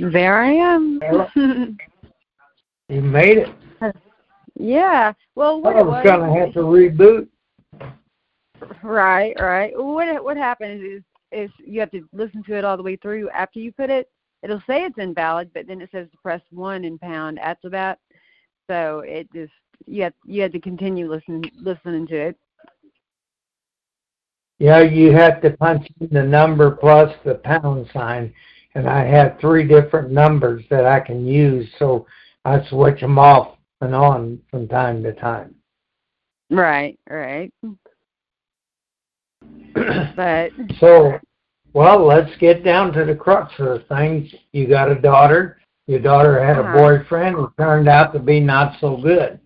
There I am. You made it. yeah. Well, what I was was, gonna have to reboot. right, right. What what happens is is you have to listen to it all the way through after you put it. It'll say it's invalid, but then it says to press one and pound after that. So it just you have you had to continue listening listening to it. Yeah, you have to punch in the number plus the pound sign, and I have three different numbers that I can use, so I switch them off and on from time to time. Right, right. but So, well, let's get down to the crux of the thing. You got a daughter. Your daughter had a Uh-huh. boyfriend who turned out to be not so good,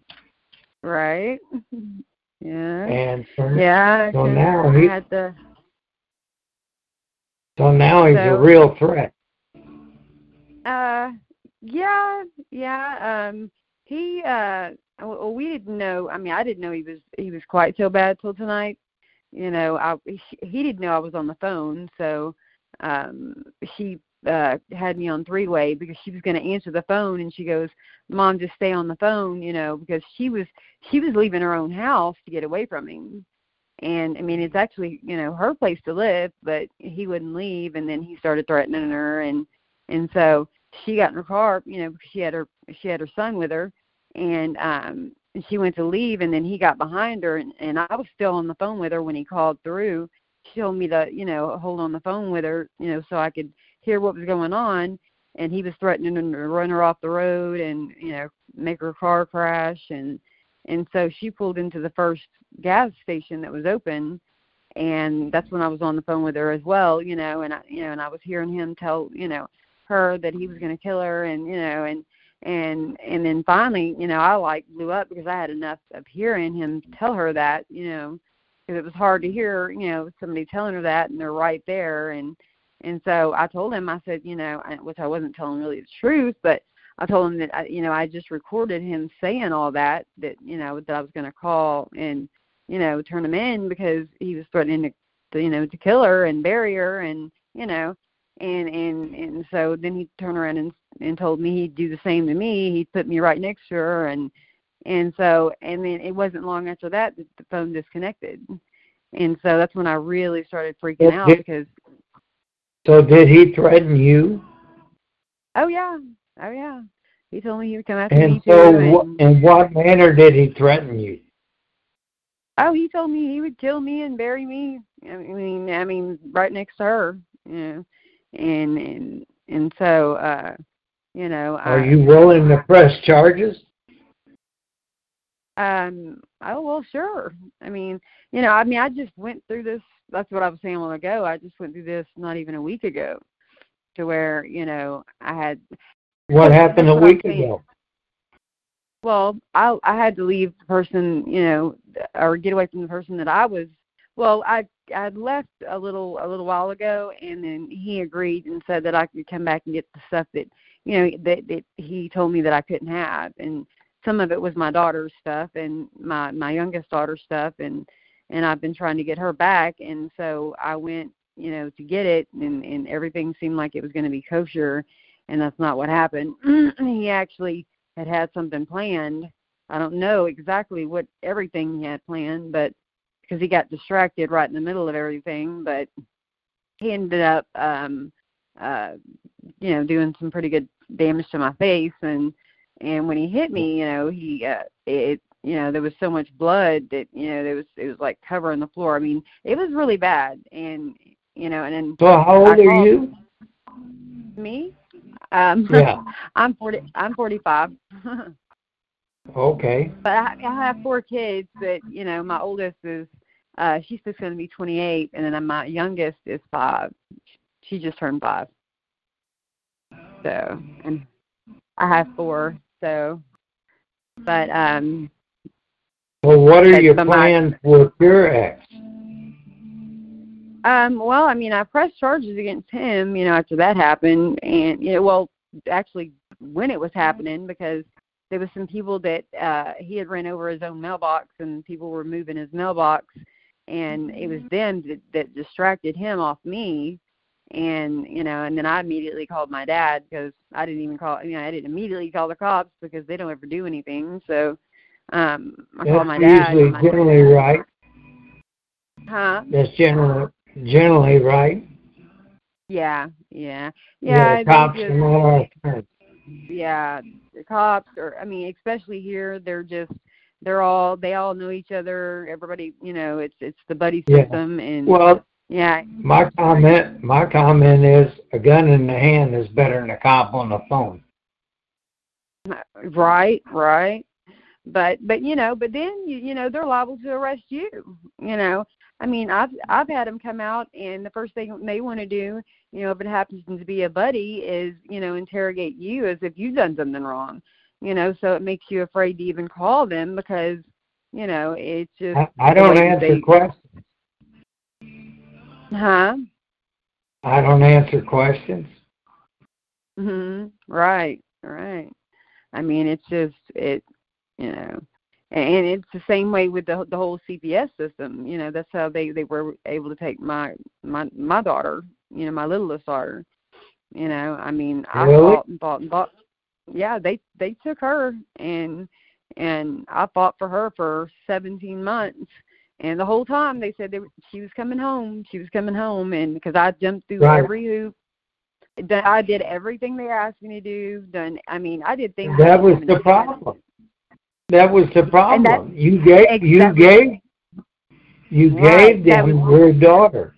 right. Yeah. and so, Yeah. so now he- had to so now he's a real threat. Uh, yeah, yeah. Um, he uh, well, we didn't know. I mean, I didn't know he was he was quite so bad till tonight. You know, I he, he didn't know I was on the phone, so um, she uh had me on three way because she was going to answer the phone, and she goes, "Mom, just stay on the phone," you know, because she was she was leaving her own house to get away from him. And I mean, it's actually you know her place to live, but he wouldn't leave, and then he started threatening her, and and so she got in her car, you know, she had her she had her son with her, and um she went to leave, and then he got behind her, and, and I was still on the phone with her when he called through. She told me to, you know, hold on the phone with her, you know, so I could hear what was going on. And he was threatening to run her off the road and, you know, make her car crash, and and so she pulled into the first gas station that was open, and that's when I was on the phone with her as well, you know, and I, you know, and I was hearing him tell, you know, her that he was going to kill her and you know and and and then finally you know i like blew up because i had enough of hearing him tell her that you know because it was hard to hear you know somebody telling her that and they're right there. And and so i told him i said you know which i wasn't telling really the truth but i told him that I, you know i just recorded him saying all that that you know that i was going to call and you know turn him in because he was threatening to, to you know to kill her and bury her and you know and and and so then he turned around and and told me he'd do the same to me. He'd put me right next to her and and so and then it wasn't long after that that the phone disconnected. And so that's when i really started freaking out because So did he threaten you? oh yeah oh yeah he told me he would come after And me too and, wh- in what manner did he threaten you? oh he told me he would kill me and bury me i mean i mean right next to her you know and and and so uh you know Are I, you willing to press charges? Um, oh well, sure. I mean, you know, I mean, I just went through this. That's what I was saying a while ago. I just went through this not even a week ago, to where you know I had. What happened a that's what I'm week ago? Well, I I had to leave the person, you know, or get away from the person that I was. Well, I I left a little a little while ago, and then he agreed and said that I could come back and get the stuff that you know that that he told me that I couldn't have, and some of it was my daughter's stuff and my my youngest daughter's stuff, and and I've been trying to get her back, and so I went, you know, to get it, and and everything seemed like it was going to be kosher, and that's not what happened. he actually had had something planned. I don't know exactly what everything he had planned, but because he got distracted right in the middle of everything, but he ended up um uh you know doing some pretty good damage to my face and and when he hit me, you know, he uh it you know, there was so much blood that, you know, there was it was like covering the floor. I mean, it was really bad and you know, and then So how old I are called- you? Me um Yeah. I'm 40 I'm 45. Okay. but I, I have four kids. But you know, my oldest is uh she's just going to be 28, and then my youngest is five. She just turned five. So, and I have four. So, but um. Well, what are your but my- plans with your ex? Um, well, I mean, I pressed charges against him, you know, after that happened, and you know, well, actually, when it was happening, because there was some people that uh he had ran over his own mailbox, and people were moving his mailbox, and it was them that, that distracted him off me, and you know, and then I immediately called my dad because I didn't even call, you know, I didn't immediately call the cops because they don't ever do anything, so um, I called my dad. usually my- generally right. Huh? That's generally generally right. Yeah, yeah, yeah. the they cops just- our yeah, the cops or I mean, especially here, they're just they're all they all know each other. Everybody, you know, it's it's the buddy Yeah. system, and Well, yeah, my comment my comment is a gun in the hand is better than a cop on the phone. right, right. But but you know, but then you you know they're liable to arrest you. You know, I mean, I've I've had them come out, and the first thing they want to do, you know, if it happens to be a buddy, is you know interrogate you as if you've done something wrong. You know, so it makes you afraid to even call them because you know it's just. I, I don't answer they- questions. Huh? I don't answer questions. Mhm. Right. Right. I mean, it's just it, you know, and it's the same way with the the whole CPS system. You know, that's how they they were able to take my my my daughter. You know, my littlest daughter. You know, I mean, I Really? fought and fought and fought. Yeah, they they took her and and I fought for her for 17 months. And the whole time they said they, were- she was coming home. She was coming home, and because I jumped through Right. every hoop, I did everything they asked me to do. Done. I mean, I did things. That was the problem. That was the problem. You gave you gave you Right, gave them was- your daughter.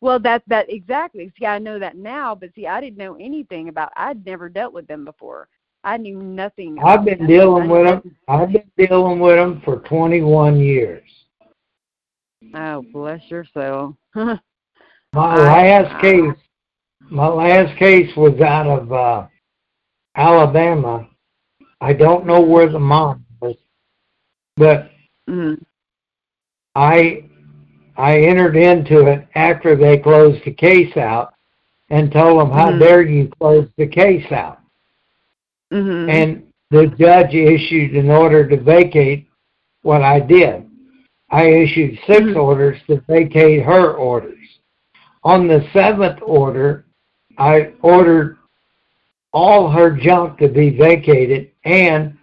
Well, that that exactly. See, I know that now, but see, I didn't know anything about. I'd never dealt with them before. I knew nothing. I've been them. dealing with them. I've been dealing with them for 21 years. Oh, bless your soul. My last case, my last case was out of uh, Alabama. I don't know where the mom was, but mm I I entered into it after they closed the case out and told them, "How Mhm. dare you close the case out?" hmm And the judge issued an order to vacate what I did. I issued 6 Mhm. orders to vacate her orders. On the seventh order, I ordered all her junk to be vacated and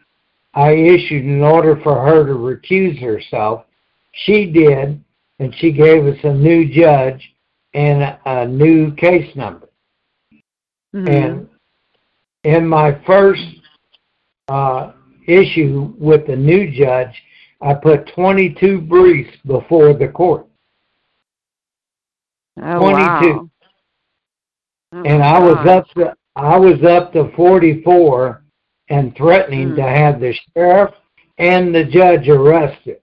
I issued an order for her to recuse herself. She did, and she gave us a new judge and a, new case number. hmm And in my first uh, issue with the new judge, I put 22 briefs before the court. oh, 22. Wow. Oh, and I was up to I was up to 44 and threatening Hmm. to have the sheriff and the judge arrested.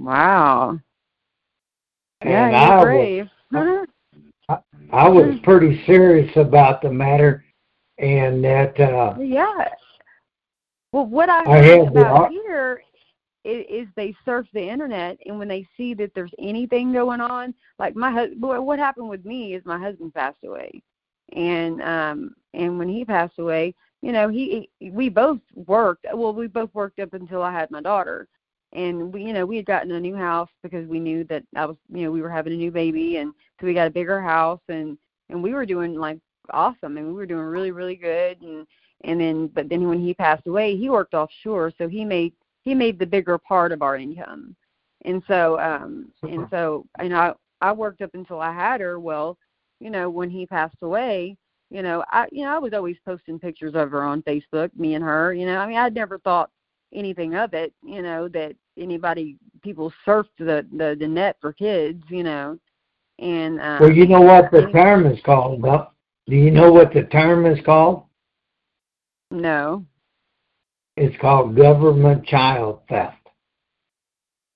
Wow. Yeah, you're I was brave. Huh? I was Hmm. pretty serious about the matter, and that uh, Yeah. Well, what I I heard the about ar- here is, is they surf the internet, and when they see that there's anything going on, like my husband, what happened with me is my husband passed away, and um, and when he passed away, you know, he, we both worked. Well, we both worked up until I had my daughter, and we, you know, we had gotten a new house because we knew that I was, you know, we were having a new baby, and so we got a bigger house, and and we were doing like awesome, and we were doing really really good, and and then but then when he passed away he worked offshore. So he made he made the bigger part of our income. And so um and so and i i worked up until i had her. Well you know when he passed away you know i you know i was always posting pictures of her on facebook me and her you know i mean i'd never thought anything of it you know that anybody people surfed the the, the net for kids you know and um well, you know what the term is called. Though? Do you know what the term is called? no It's called government child theft.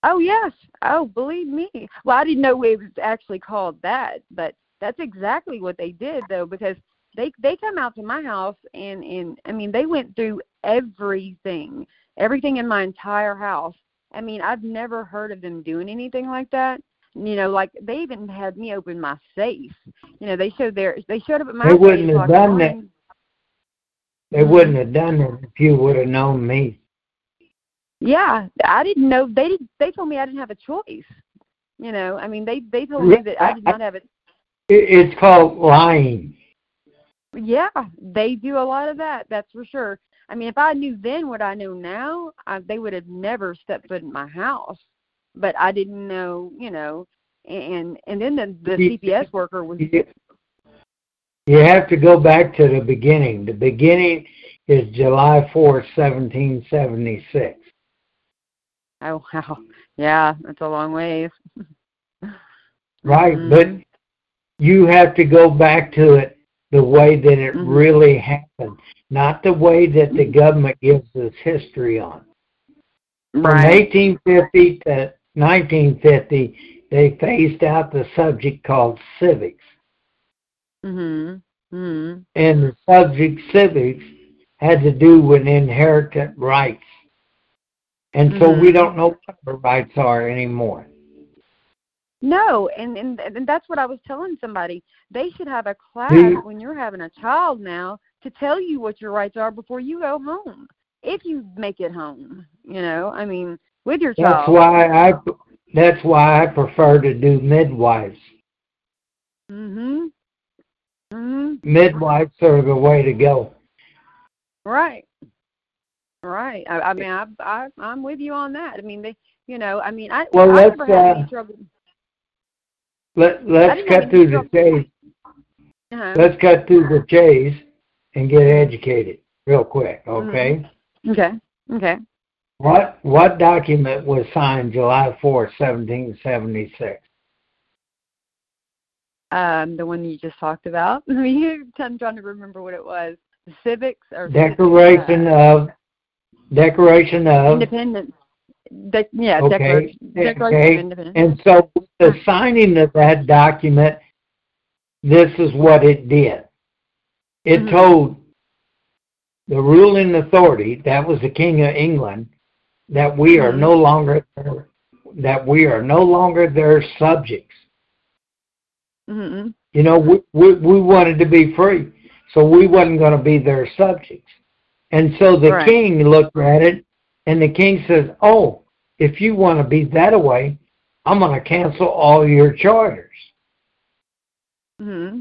Oh yes. Oh, believe me. Well, I didn't know it was actually called that, but that's exactly what they did though because they they come out to my house and and I mean they went through everything, everything in my entire house. I mean, I've never heard of them doing anything like that. You know, like they even had me open my safe. You know, they showed their they showed up at my They wouldn't have like, done "Oh, that. They wouldn't have done that if you would have known me. Yeah, I didn't know they did. They told me I didn't have a choice. You know, I mean, they they told me that I did not have. It, it's called lying. Yeah, they do a lot of that. That's for sure. I mean, if I knew then what I know now, I, they would have never stepped foot in my house. But I didn't know, you know, and and then the the CPS worker was. You you have to go back to the beginning. The beginning is July fourth, 1776. Oh wow, yeah, that's a long ways. Right, Mhm. but you have to go back to it the way that it Mhm. really happened, not the way that the government gives us history on. From 1850 to 1950, they phased out the subject called civics. Mhm. Mhm. And the subject civics had to do with inherited rights. And so we Mhm. don't know what our rights are anymore. No, and, and and that's what I was telling somebody. They should have a class when you're having a child now to tell you what your rights are before you go home. If you make it home, you know, I mean, with your child. That's why I that's why I prefer to do midwives. Mhm. Mhm. Midwives are the way to go. Right. Right. I, I mean, I, I I'm with you on that. I mean, they, you know, I mean, I Well, I let's, never had any uh, trouble. Let let's cut through the chase. Uh-huh. Let's cut through the chase and get educated real quick, Mm-hmm. okay? Okay. Okay. What what document was signed July fourth, seventeen seventy six? Um, the one you just talked about. I mean, I'm trying to remember what it was. The civics or Declaration uh, of Declaration of Independence. De- yeah, Okay, Declaration, Declaration okay. of Independence. and so the signing of that document, this is what it did. It Mhm. told the ruling authority, that was the King of England, that we are Mhm. no longer their, that we are no longer their subjects. hmm You know, we, we we wanted to be free, so we wasn't going to be their subjects. And so the Right. king looked at it, and the king says, "Oh, if you want to be that way, I'm going to cancel all your charters." Hmm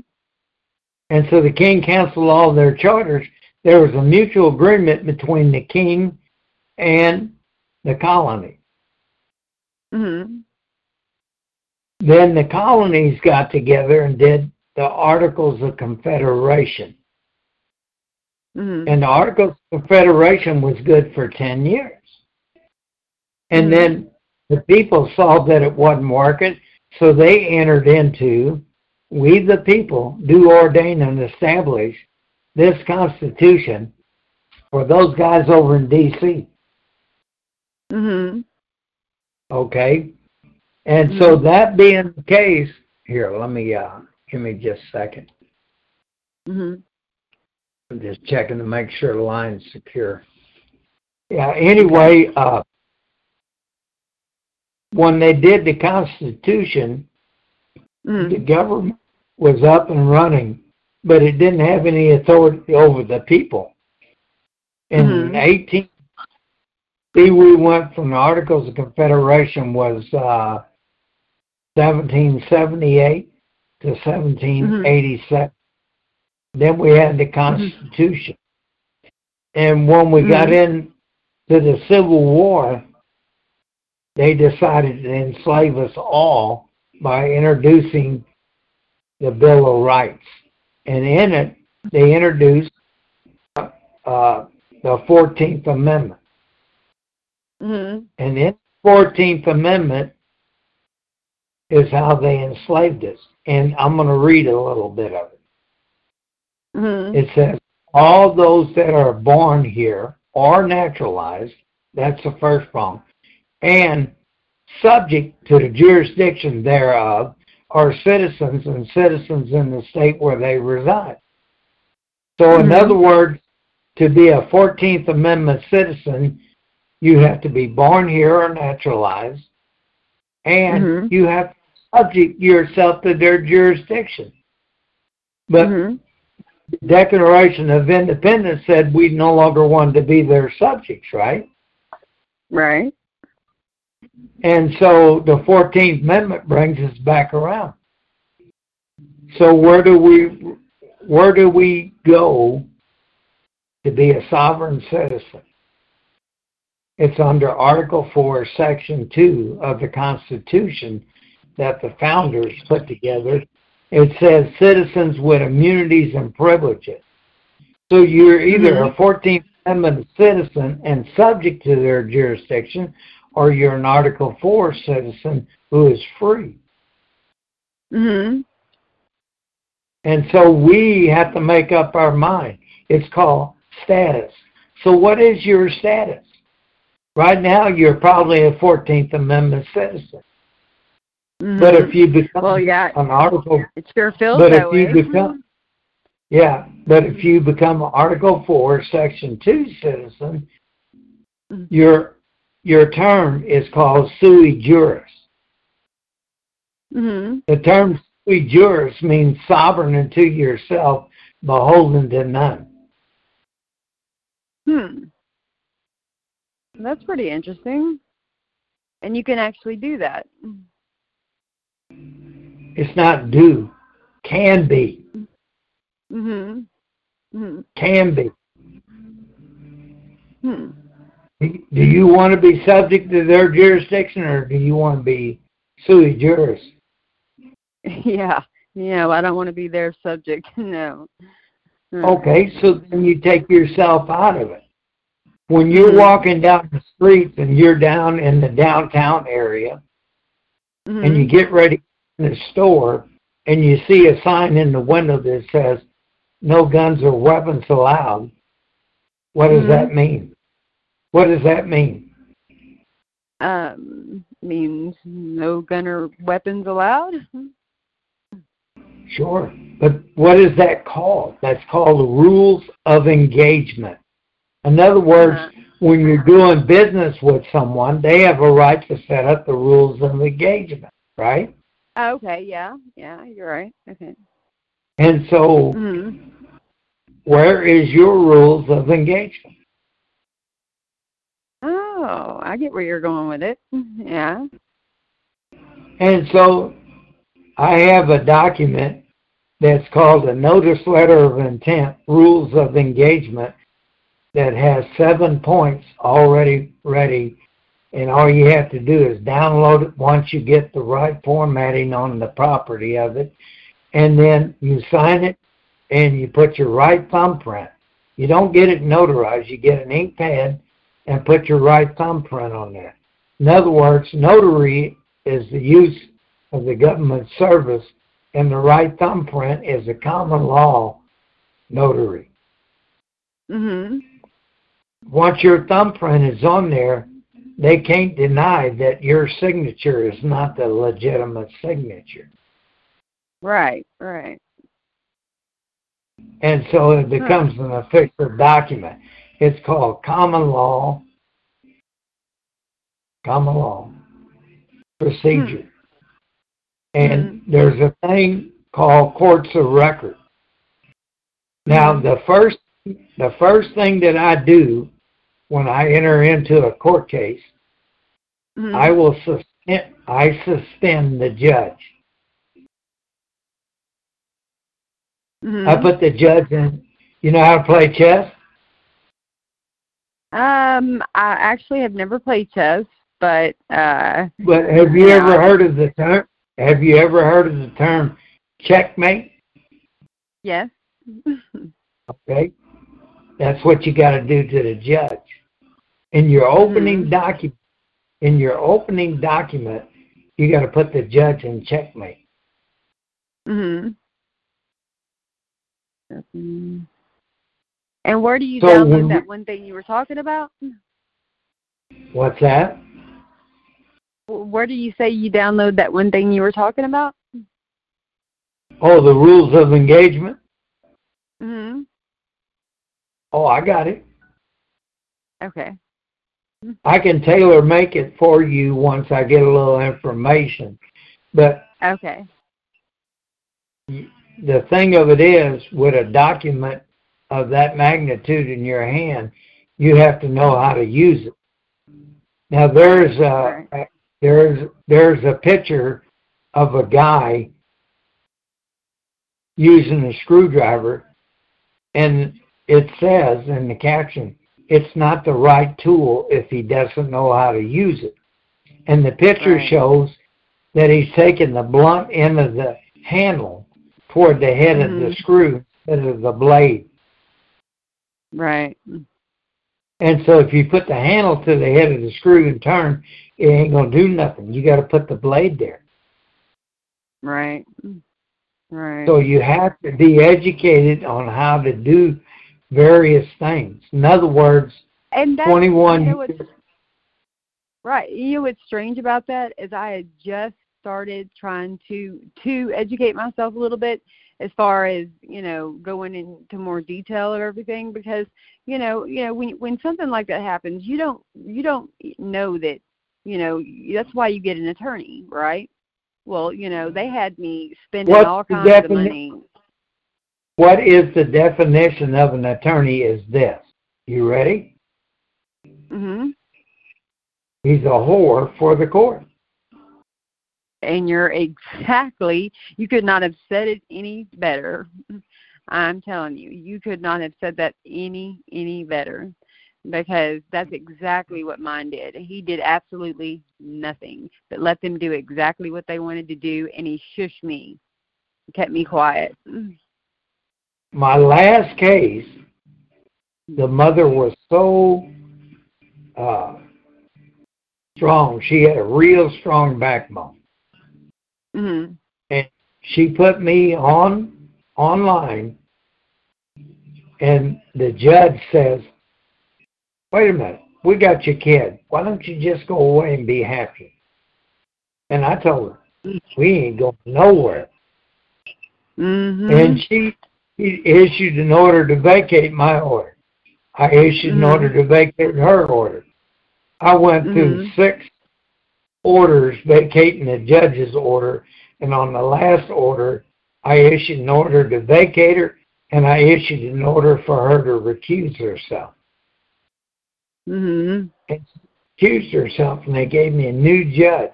And so the king canceled all their charters. There was a mutual agreement between the king and the colony. hmm Then the colonies got together and did the Articles of Confederation. hmm And the Articles of Confederation was good for 10 years. And Mhm. then the people saw that it wasn't working, so they entered into, we the people do ordain and establish this Constitution for those guys over in D.C. hmm Okay? And so Mhm. that being the case, here, let me, uh, give me just a second. hmm I'm just checking to make sure the line's secure. Yeah, anyway, uh, when they did the Constitution, hmm the government was up and running, but it didn't have any authority over the people. In Mhm. 18, see, we went from the Articles of Confederation was uh, 1778 to 1787. Then we had the Constitution. And when we got into the Civil War, they decided to enslave us all by introducing the Bill of Rights. And in it, they introduced uh, the 14th Amendment. hmm And in the 14th Amendment is how they enslaved us. And I'm going to read a little bit of it. hmm It says, all those that are born here are naturalized, that's the first prong, and subject to the jurisdiction thereof, are citizens and citizens in the state where they reside. So, in Mhm. other words, to be a 14th Amendment citizen, you have to be born here or naturalized, and Mhm. you have to subject yourself to their jurisdiction. But Mhm. the Declaration of Independence said we no longer wanted to be their subjects, right? Right. And so the 14th Amendment brings us back around. So where do we where do we go to be a sovereign citizen? It's under Article 4, Section 2 of the Constitution that the founders put together. It says citizens with immunities and privileges. So you're either a mm-hmm. 14th Amendment citizen and subject to their jurisdiction, or you're an Article 4 citizen who is free. Mhm. And so we have to make up our mind. It's called status. So what is your status? Right now, you're probably a 14th Amendment citizen. Mhm. But if you become well, yeah, an Article, it sure feels but that if way. you become, yeah, but if you become an Article 4, Section 2 citizen, Mhm. your your term is called sui juris. Mhm. The term sui juris means sovereign unto yourself, beholden to none. Hmm. That's pretty interesting. And you can actually do that. It's not do, can be, Mhm. Mhm. can be. Hmm. Do you want to be subject to their jurisdiction or do you want to be sui juris? Yeah. Yeah, I don't want to be their subject. No. Hmm. Okay, so then you take yourself out of it. When you're Mhm. walking down the streets and you're down in the downtown area Mhm. and you get ready in the store and you see a sign in the window that says no guns or weapons allowed, what does Mhm. that mean? What does that mean? um means no gun or weapons allowed. Sure. But what is that called? That's called the rules of engagement. In other words, Uh-huh. when you're doing business with someone, they have a right to set up the rules of engagement, right? Oh, okay, yeah. Yeah, you're right. Okay. And so, Mhm. where is your rules of engagement? Oh, I get where you're going with it. Yeah. And so, I have a document that's called a Notice Letter of Intent Rules of Engagement that has seven points already ready. And all you have to do is download it once you get the right formatting on the property of it. And then you sign it and you put your right thumbprint. You don't get it notarized, you get an ink pad and put your right thumbprint on there. In other words, notary is the use of the government service, and the right thumbprint is a common law notary. Mhm. Once your thumbprint is on there, they can't deny that your signature is not the legitimate signature. Right, right. And so it becomes an official document. It's called common law, common law procedure. And there's a thing called courts of record. Now Mhm. the first the first thing that I do when I enter into a court case, Mhm. I will suspend I suspend the judge. Mhm. I put the judge in you know how to play chess? Um, I actually have never played chess, but uh But have you Yeah. ever heard of the term have you ever heard of the term checkmate? yes. Okay? That's what you got to do to the judge. In your opening Mhm. document, in your opening document, you got to put the judge in checkmate. mhm. And where do you So download that one thing you were talking about? What's that? Where do you say you download that one thing you were talking about? Oh, the rules of engagement? Mhm. Oh, I got it. Okay. I can tailor make it for you once I get a little information. But Okay. the thing of it is, with a document of that magnitude in your hand, you have to know how to use it. Now there's a there's there's a picture of a guy using a screwdriver, and it says in the caption, "It's not the right tool if he doesn't know how to use it." And the picture Right. shows that he's taking the blunt end of the handle toward the head of the Mhm. screw instead of the blade. Right. And so if you put the handle to the head of the screw and turn, it ain't gonna do nothing. You got to put the blade there. Right. Right. So you have to be educated on how to do various things. In other words, and that's, 21 You know what's, right. You know what's strange about that is I had just started trying to to educate myself a little bit as far as you know going into more detail of everything because you know you know when when something like that happens you don't you don't know that you know that's why you get an attorney right well you know they had me spending What's all kinds of money what is the definition of an attorney is this. You ready? mhm He's a whore for the court. And you're exactly you could not have said it any better i'm telling you you could not have said that any any better because that's exactly what mine did he did absolutely nothing but let them do exactly what they wanted to do and he shushed me kept me quiet My last case, the mother was so uh, strong. She had a real strong backbone. Mhm she put me on online. And the judge says wait a minute. We got your kid. Why don't you just go away and be happy? And i told her we ain't going nowhere. Mhm and she she issued an order to vacate my order. I issued an Mhm. order to vacate her order. I went through Mhm. six orders vacating the judge's order and on the last order, I issued an order to vacate her, and I issued an order for her to recuse herself. mhm And she recused herself, and they gave me a new judge.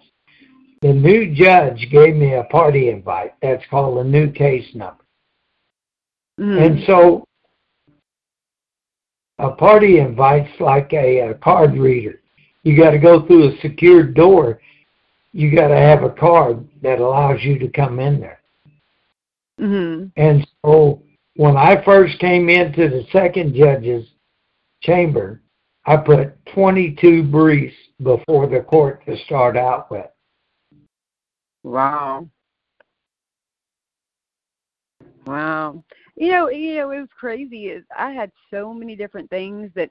The new judge gave me a party invite. That's called a new case number. And mhm so a party invite's like a, a card reader. You got to go through a secured door. You got to have a card that allows you to come in there. mhm And so when I first came into the second judge's chamber, I put 22 briefs before the court to start out with. Wow. Wow. You know, you know, it was crazy is I had so many different things that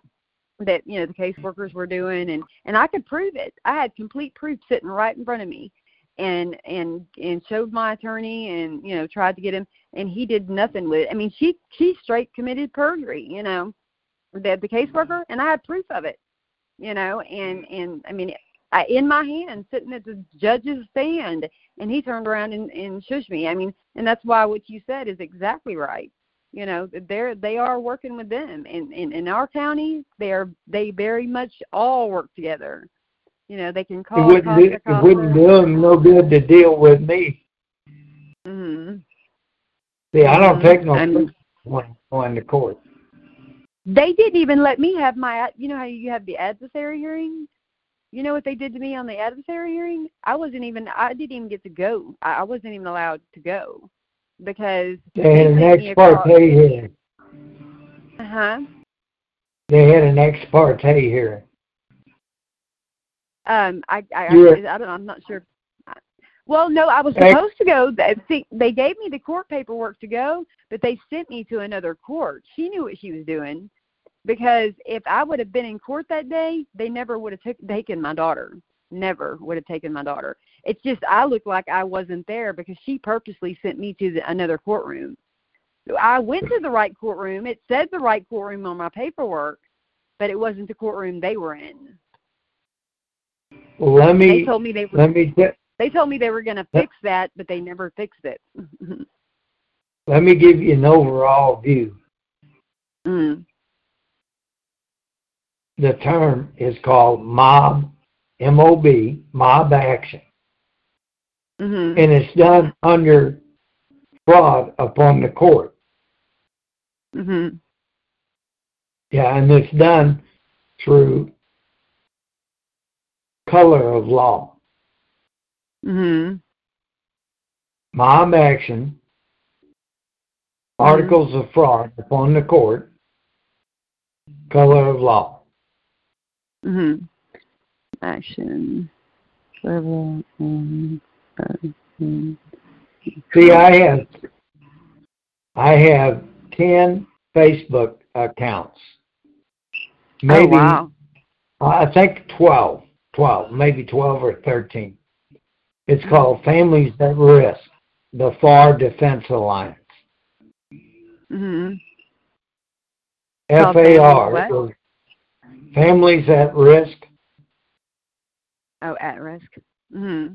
that, you know, the caseworkers were doing and and I could prove it. I had complete proof sitting right in front of me and and and showed my attorney and, you know, tried to get him and he did nothing with it. I mean, she she straight committed perjury, you know, that the caseworker and I had proof of it. You know, and and I mean I, in my hand, sitting at the judge's stand, and he turned around and, and shushed me. I mean, and that's why what you said is exactly right. You know, they're they are working with them, and in, in our county, they are they very much all work together. You know, they can It call wouldn't, it wouldn't do them no good to deal with me. hmm See, I don't Mhm. take no And- prisoners when I'm going to court. They didn't even let me have my. You know how you have the adversary hearing. You know what they did to me on the adversary hearing? I wasn't even. I didn't even get to go. I, I wasn't even allowed to go because They had an ex parte hearing. Uh-huh. They had an ex parte hearing. Um, I, I, I, I don't, I'm not sure. Well, no, I was supposed to go. They- See, they gave me the court paperwork to go, but they sent me to another court. She knew what she was doing, because if I would have been in court that day, they never would have took, taken my daughter. Never would have taken my daughter. It's just I looked like I wasn't there because she purposely sent me to the, another courtroom. I went to the right courtroom. It said the right courtroom on my paperwork, but it wasn't the courtroom they were in. Well, let me. They told me they were. Let me. T- they told me they were going to fix that, but they never fixed it. let me give you an overall view. Mm. The term is called mob, M-O-B, mob action, Mm-hmm. and it's done under fraud upon the court. Mm-hmm. Yeah, and it's done through color of law. Mm-hmm. Mob action, articles of fraud upon the court, color of law. Mm-hmm. Action. Level. See, I have I have ten Facebook accounts. Maybe oh wow. I think 12, 12, maybe 12 or 13. It's called Families at Risk, the FAR Defense Alliance. Mm-hmm. FAR, Families? Families at Risk. Oh, at risk. Mm-hmm.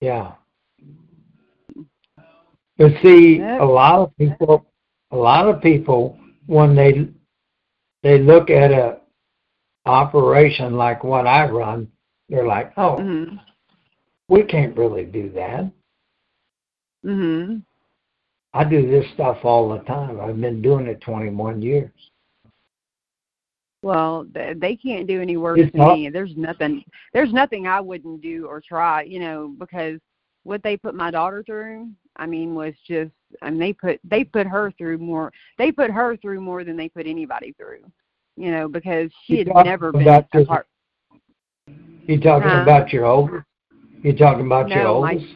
Yeah. But see, a lot of people, a lot of people, when they they look at a operation like what I run, they're like, "Oh, Mm-hmm. we can't really do that. Mm-hmm. I do this stuff all the time. I've been doing it 21 years." Well, they can't do any worse It's than not- me. There's nothing. There's nothing I wouldn't do or try. You know, because what they put my daughter through, I mean, was just. I mean, they put they put her through more. They put her through more than they put anybody through. You know, because she You had never been about a your- part. You talking Huh? about your oldest? You talking about your No, my- oldest?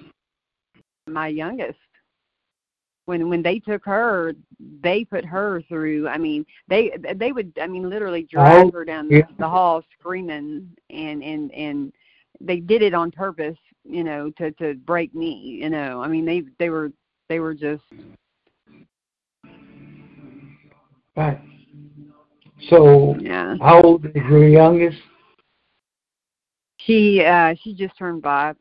my youngest when when they took her they put her through i mean they they would i mean literally drag Oh, her down yeah. the hall screaming and and and they did it on purpose you know to to break me you know i mean they they were they were just Right. So, yeah how old is your youngest? she uh she just turned five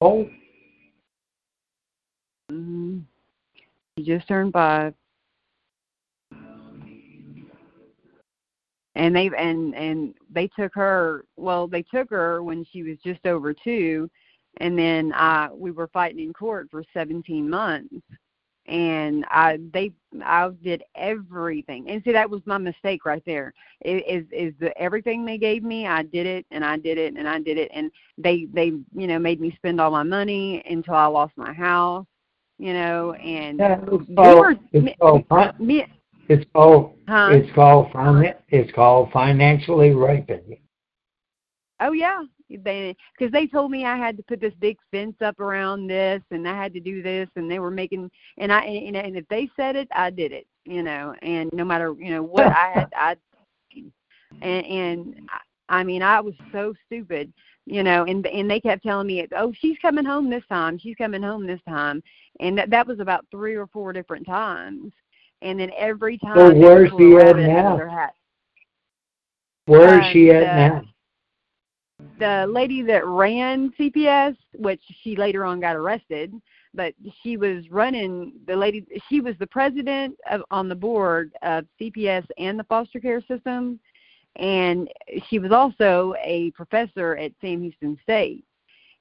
Oh, hmm she just turned five. And they and and they took her well they took her when she was just over two. And then i we were fighting in court for seventeen months. And i they i did everything. And see that was my mistake right there. Is is the everything they gave me i did it and i did it and i did it. And they they you know made me spend all my money until i lost my house you know and yeah, it's called, it's called, it's called, huh? it's called, finan- it's called financially raping. Oh yeah, they because they told me I had to put this big fence up around this, and I had to do this, and they were making and I and, and if they said it, I did it, you know, and no matter you know what I had, I and and I I mean I was so stupid, you know, and and they kept telling me, oh she's coming home this time, she's coming home this time, and that that was about three or four different times, and then every time they where's she at rabbit out of now? Where is she at now? the lady that ran CPS, which she later on got arrested, but she was running the lady. She was the president of on the board of CPS and the foster care system, and she was also a professor at Sam Houston State.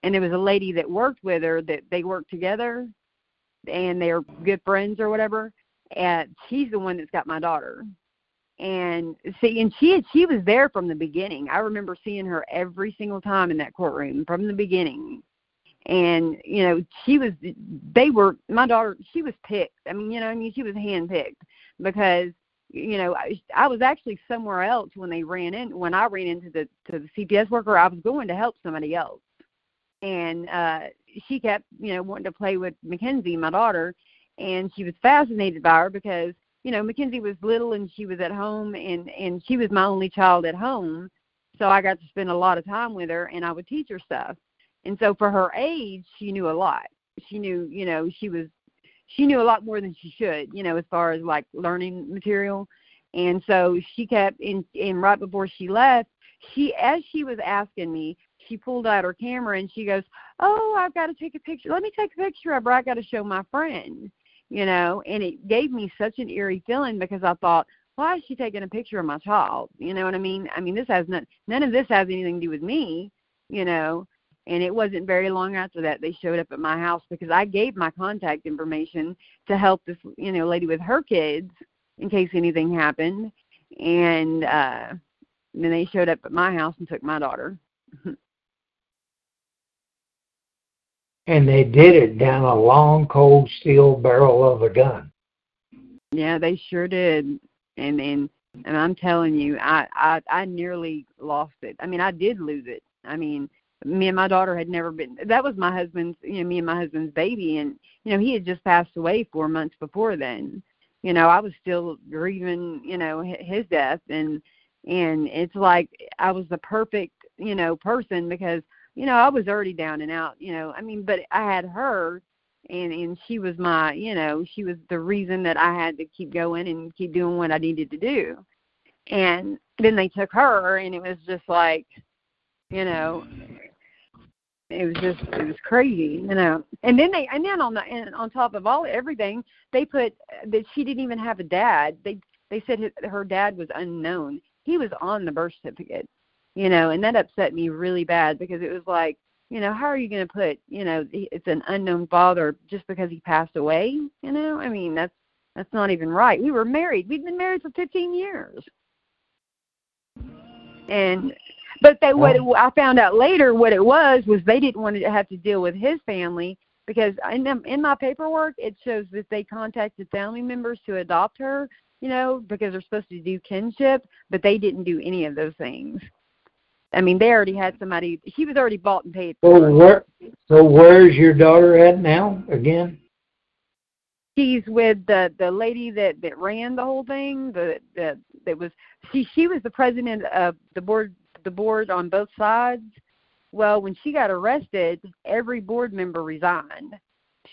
And there was a lady that worked with her that they worked together, and they're good friends or whatever. And she's the one that's got my daughter and see and she she was there from the beginning i remember seeing her every single time in that courtroom from the beginning and you know she was they were my daughter she was picked i mean you know i mean she was handpicked because you know i i was actually somewhere else when they ran in when i ran into the to the cps worker i was going to help somebody else and uh she kept you know wanting to play with mackenzie my daughter and she was fascinated by her because you know, Mackenzie was little and she was at home and and she was my only child at home, so I got to spend a lot of time with her and I would teach her stuff. And so for her age, she knew a lot. She knew, you know, she was she knew a lot more than she should, you know, as far as like learning material. And so she kept in and right before she left, she as she was asking me, she pulled out her camera and she goes, "Oh, I've got to take a picture. Let me take a picture of her. I got to show my friend." You know, and it gave me such an eerie feeling because I thought, why is she taking a picture of my child? You know what I mean? I mean, this has none, none of this has anything to do with me, you know. And it wasn't very long after that they showed up at my house because I gave my contact information to help this, you know, lady with her kids in case anything happened. And uh then they showed up at my house and took my daughter. and they did it down a long cold steel barrel of a gun. Yeah, they sure did. And and and I'm telling you, I I I nearly lost it. I mean, I did lose it. I mean, me and my daughter had never been. That was my husband's, you know, me and my husband's baby, and you know, he had just passed away four months before then. You know, I was still grieving, you know, his death, and and it's like I was the perfect, you know, person because you know, I was already down and out, you know. I mean, but I had her and and she was my, you know, she was the reason that I had to keep going and keep doing what I needed to do. And then they took her and it was just like, you know, it was just it was crazy, you know. And then they and then on the and on top of all everything, they put that she didn't even have a dad. They they said her dad was unknown. He was on the birth certificate you know, and that upset me really bad because it was like, you know, how are you going to put, you know, it's an unknown father just because he passed away, you know? I mean, that's that's not even right. We were married. We'd been married for 15 years. And but they what it, I found out later what it was was they didn't want to have to deal with his family because in in my paperwork it shows that they contacted family members to adopt her, you know, because they're supposed to do kinship, but they didn't do any of those things. I mean, they already had somebody. He was already bought and paid. For. So where? So where's your daughter at now? Again? She's with the the lady that that ran the whole thing. The the that was she she was the president of the board the board on both sides. Well, when she got arrested, every board member resigned.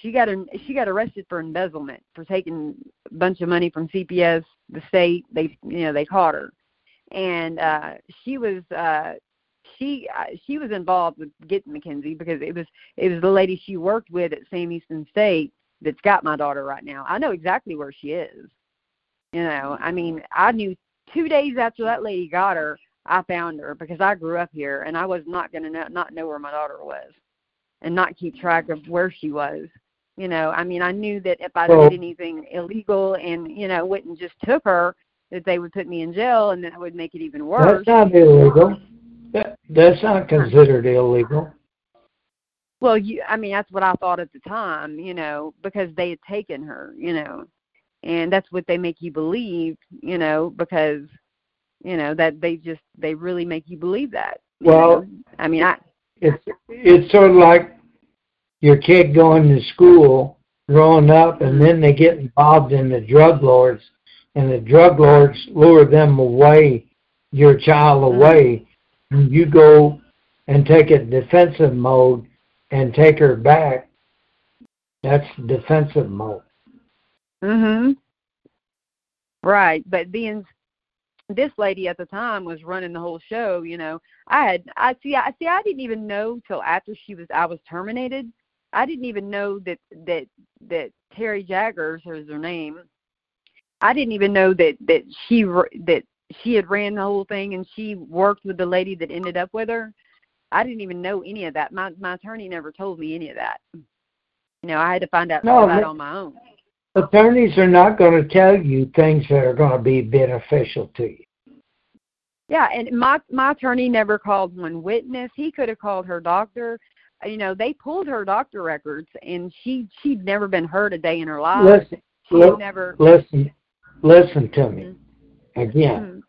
She got she got arrested for embezzlement for taking a bunch of money from CPS, the state. They you know they caught her, and uh she was uh she uh, she was involved with getting McKenzie because it was it was the lady she worked with at Sam Houston State that's got my daughter right now. I know exactly where she is. You know, I mean, I knew two days after that lady got her, I found her because I grew up here and I was not going to know, not know where my daughter was and not keep track of where she was. You know, I mean, I knew that if I well, did anything illegal and you know went and just took her, that they would put me in jail and that would make it even worse. That's not illegal. That, that's not considered illegal. Well, you, I mean, that's what I thought at the time, you know, because they had taken her, you know, and that's what they make you believe, you know, because, you know, that they just they really make you believe that. You well, know? I mean, I. It's it's sort of like your kid going to school, growing up, and then they get involved in the drug lords, and the drug lords lure them away, your child mm-hmm. away, you go and take a defensive mode and take her back, that's defensive mode. Mhm. Right, but being this lady at the time was running the whole show, you know. I had I see I see I didn't even know till after she was I was terminated. I didn't even know that that that Terry Jaggers was her name. I didn't even know that that she that she had ran the whole thing and she worked with the lady that ended up with her. I didn't even know any of that. My my attorney never told me any of that. You know, I had to find out no, that on my own. Attorneys are not going to tell you things that are going to be beneficial to you. Yeah, and my my attorney never called one witness. He could have called her doctor. You know, they pulled her doctor records, and she she'd never been hurt a day in her life. Listen, she li- never listen, listen to me. Mm-hmm. Again,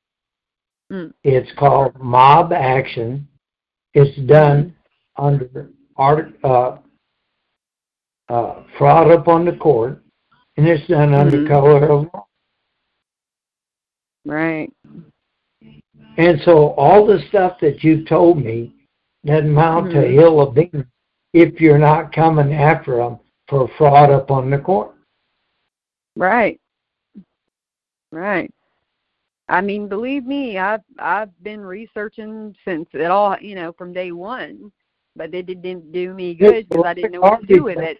mm. it's called mob action. It's done mm. under art, uh, uh, fraud upon the court, and it's done under mm-hmm. color of law. Right. And so all the stuff that you've told me doesn't amount mm-hmm. to hill of beans if you're not coming after them for fraud upon the court. Right. Right. I mean, believe me, I've I've been researching since it all, you know, from day one, but it didn't do me good because I didn't know what to do with it.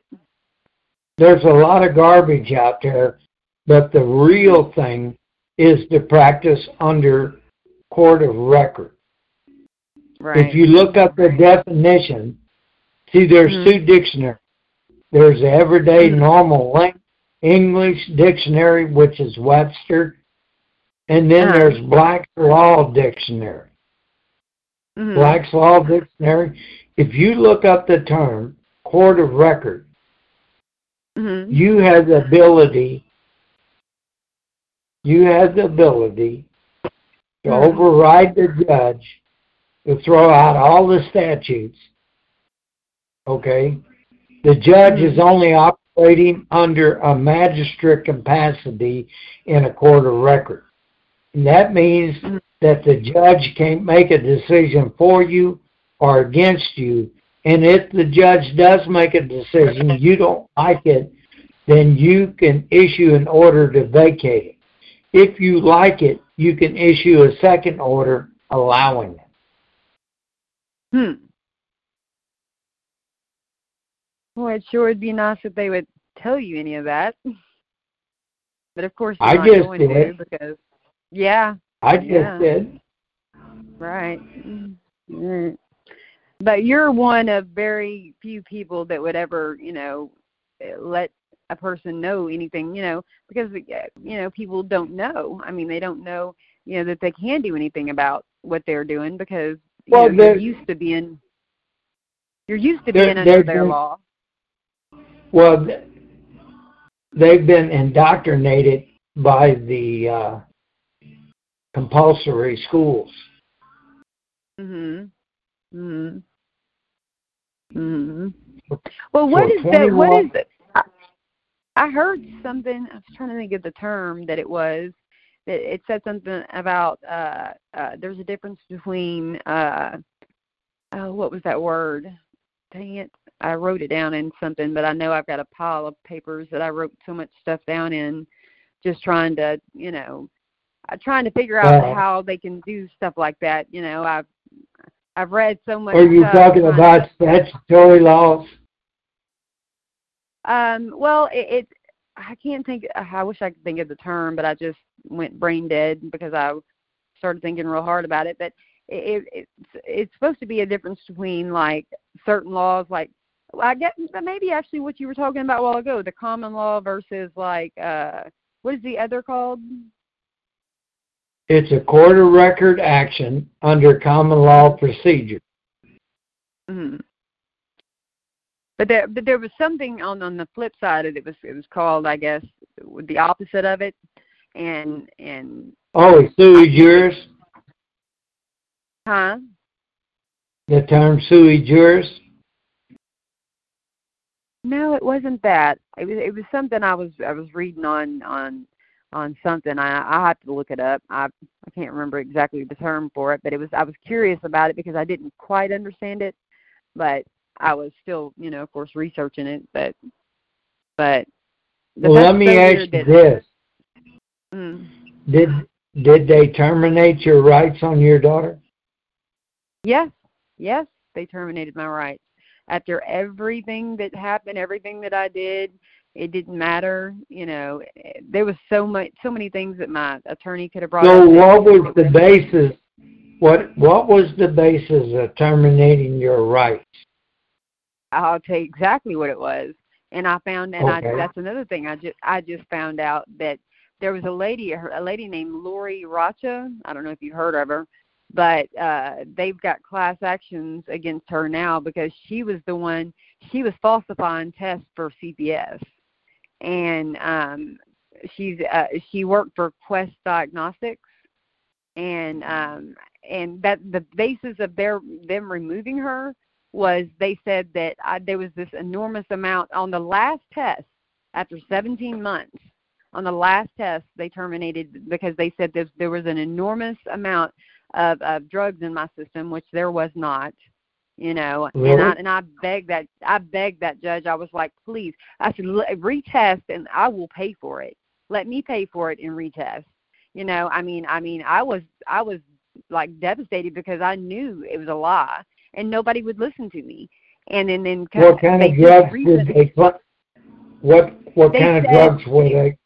There's a lot of garbage out there, but the real thing is to practice under court of record. Right. If you look up the definition, see there's mm-hmm. two dictionaries. There's the Everyday mm-hmm. Normal English Dictionary, which is Webster, and then uh-huh. there's Black's Law Dictionary. Mm-hmm. Black's Law Dictionary. If you look up the term court of record, mm-hmm. you have the ability. You have the ability to mm-hmm. override the judge, to throw out all the statutes. Okay, the judge is mm-hmm. only operating under a magistrate capacity in a court of record. And that means that the judge can't make a decision for you or against you. And if the judge does make a decision, you don't like it, then you can issue an order to vacate it. If you like it, you can issue a second order allowing it. Hmm. Well, it sure would be nice if they would tell you any of that. But of course, I just to because yeah. I just yeah. did. Right. Mm-hmm. But you're one of very few people that would ever, you know, let a person know anything, you know, because you know people don't know. I mean, they don't know, you know, that they can do anything about what they're doing because you well, know, you're used to being you're used to being under their law. Well, they've been indoctrinated by the uh, compulsory schools. Mhm. Mhm. Mhm. Well, what is that? What is it? I, heard something. I was trying to think of the term that it was. That it said something about uh, uh, there's a difference between uh, oh, what was that word? Dang it! I wrote it down in something, but I know I've got a pile of papers that I wrote so much stuff down in, just trying to, you know, uh, trying to figure out uh, how they can do stuff like that. You know, I've I've read so much. Are you talking about statutory laws? Um. Well, it, it. I can't think. I wish I could think of the term, but I just went brain dead because I started thinking real hard about it. But it, it it's it's supposed to be a difference between like certain laws, like I get maybe actually what you were talking about a while ago, the common law versus like uh what is the other called? It's a court of record action under common law procedure. Mm-hmm. But there, but there was something on on the flip side of it. Was it was called, I guess, the opposite of it, and and. Oh, sui juris. Huh. The term sui juris. No, it wasn't that. It was it was something I was I was reading on on on something. I I have to look it up. I I can't remember exactly the term for it, but it was I was curious about it because I didn't quite understand it, but I was still, you know, of course, researching it. But but well, let me ask you that, this: mm, Did did they terminate your rights on your daughter? Yes, yes, they terminated my rights after everything that happened, everything that I did it didn't matter. You know, there was so much, so many things that my attorney could have brought. So, what was the basis? What What was the basis of terminating your rights? I'll tell you exactly what it was, and I found, and okay. I, that's another thing. I just I just found out that there was a lady, a lady named Lori Racha. I don't know if you heard of her, but uh they've got class actions against her now because she was the one. She was falsifying tests for CPS and um, she's uh, she worked for Quest Diagnostics, and um, and that the basis of their them removing her was they said that I, there was this enormous amount on the last test after 17 months. on the last test they terminated because they said that there was an enormous amount of, of drugs in my system, which there was not. You know, Really? and I and I begged that I begged that judge. I was like, please, I said "L- retest, and I will pay for it. Let me pay for it and retest. You know, I mean, I mean, I was I was like devastated because I knew it was a lie, and nobody would listen to me. And then then What kind of drugs did they put? What what They kind of drugs were they?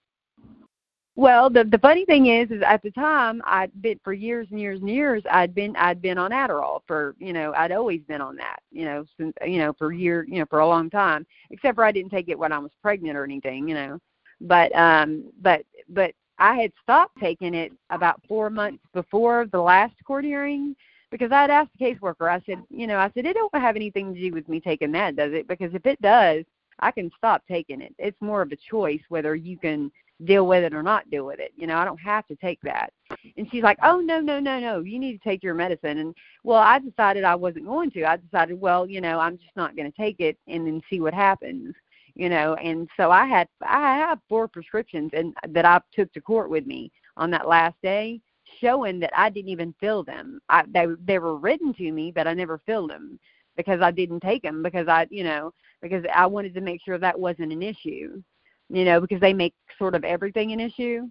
Well, the the funny thing is, is at the time I'd been for years and years and years. I'd been I'd been on Adderall for you know I'd always been on that you know since you know for year you know for a long time. Except for I didn't take it when I was pregnant or anything, you know. But um but but I had stopped taking it about four months before the last court hearing because I had asked the caseworker. I said you know I said it don't have anything to do with me taking that, does it? Because if it does, I can stop taking it. It's more of a choice whether you can deal with it or not deal with it. You know, I don't have to take that. And she's like, "Oh no, no, no, no. You need to take your medicine." And well, I decided I wasn't going to. I decided, well, you know, I'm just not going to take it and then see what happens. You know, and so I had I have four prescriptions and that I took to court with me on that last day, showing that I didn't even fill them. I they they were written to me, but I never filled them because I didn't take them because I, you know, because I wanted to make sure that wasn't an issue you know, because they make sort of everything an issue.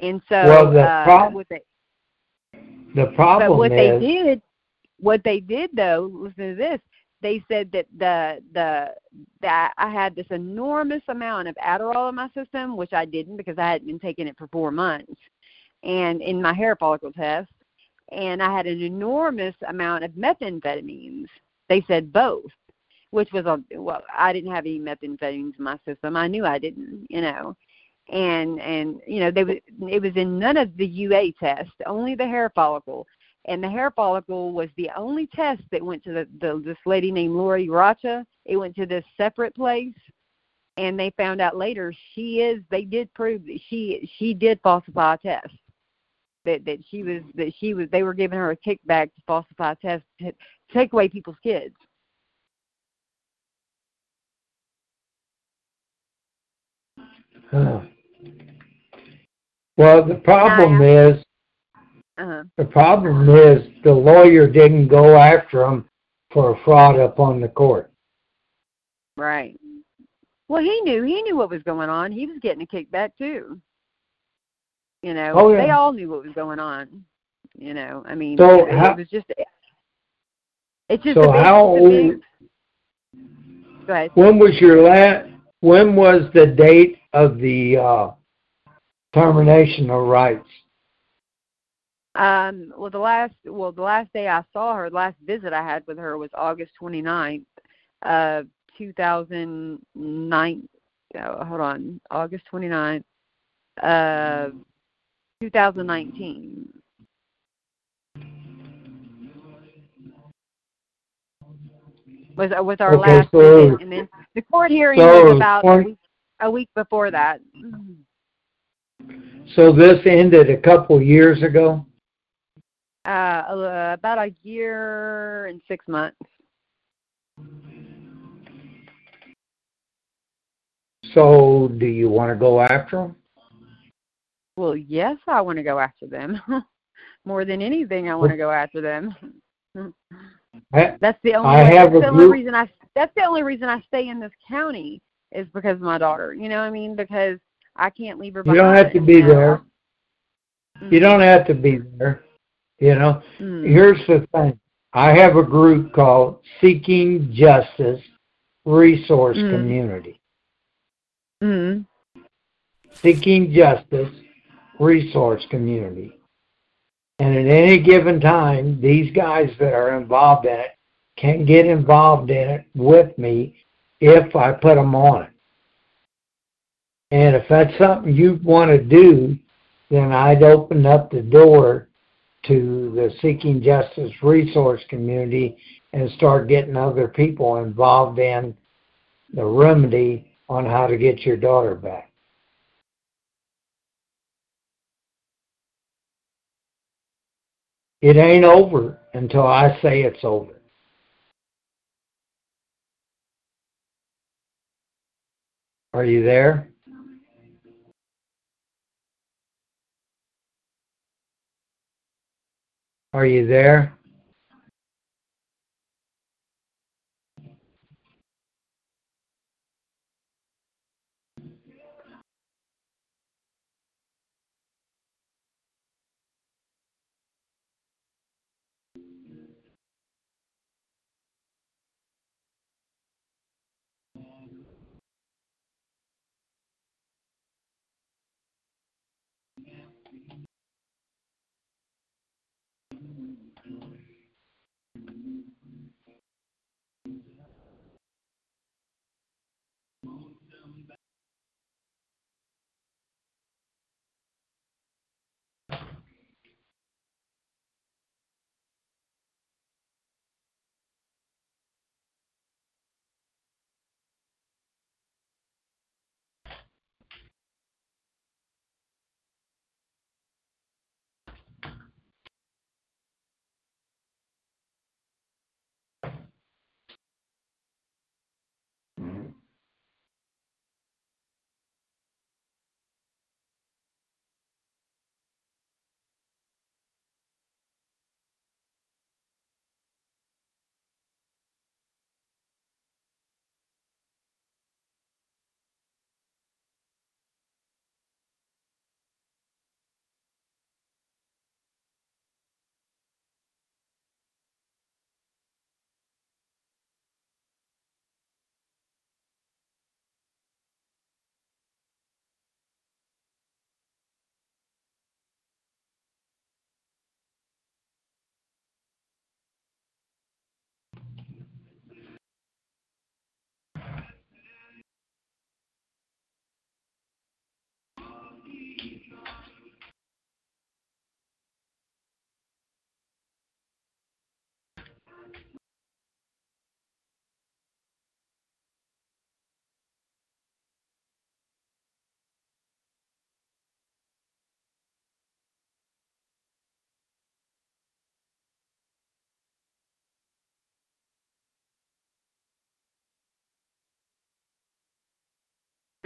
And so Well, the uh, prob- what they, The but problem what they did, what they did though, listen to this. They said that the the that I had this enormous amount of Adderall in my system, which I didn't because I hadn't been taking it for four months, and in my hair follicle test, and I had an enormous amount of methamphetamines. They said both, which was a well, I didn't have any methamphetamines in my system. I knew I didn't, you know, and and you know they was it was in none of the UA tests, only the hair follicle, and the hair follicle was the only test that went to the, the this lady named Lori Racha. It went to this separate place, and they found out later she is. They did prove that she she did falsify a test. That that she was that she was. They were giving her a kickback to falsify a test to take away people's kids. huh. well, the problem is Uh-huh. the problem is the lawyer didn't go after him for a fraud upon the court. Right. Well, he knew he knew what was going on. He was getting a kickback too. You know, Oh, yeah. they all knew what was going on. You know, I mean, So it, how- it was just it's just So big, how old- Go ahead. When was your last? When was the date of the uh, termination of rights? Um, well, the last well, the last day I saw her, the last visit I had with her was August 29th, uh, 2009. Oh, hold on, August 29th, uh, 2019. Was was our Okay, last so- visit, and then the court hearing so was about a week, a week before that. So this ended a couple years ago. Uh, uh, about a year and six months. So do you want to go after them? Well, yes, I want to go after them. More than anything, I want to go after them. That's the only. I way- have that's a the only reason I. That's the only reason I stay in this county is because of my daughter. You know what I mean? Because I can't leave her You don't have to be there. You don't have to be there. You know, Mm. here's the thing. I have a group called Seeking Justice Resource Mm. Community. Mm. Seeking Justice Resource Community. And at any given time, these guys that are involved in it can get involved in it with me if I put them on it. And if that's something you want to do, then I'd open up the door to the Seeking Justice Resource Community and start getting other people involved in the remedy on how to get your daughter back. It ain't over until I say it's over. Are you there? Are you there?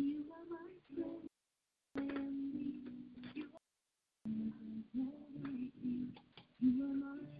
You are my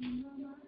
Mama.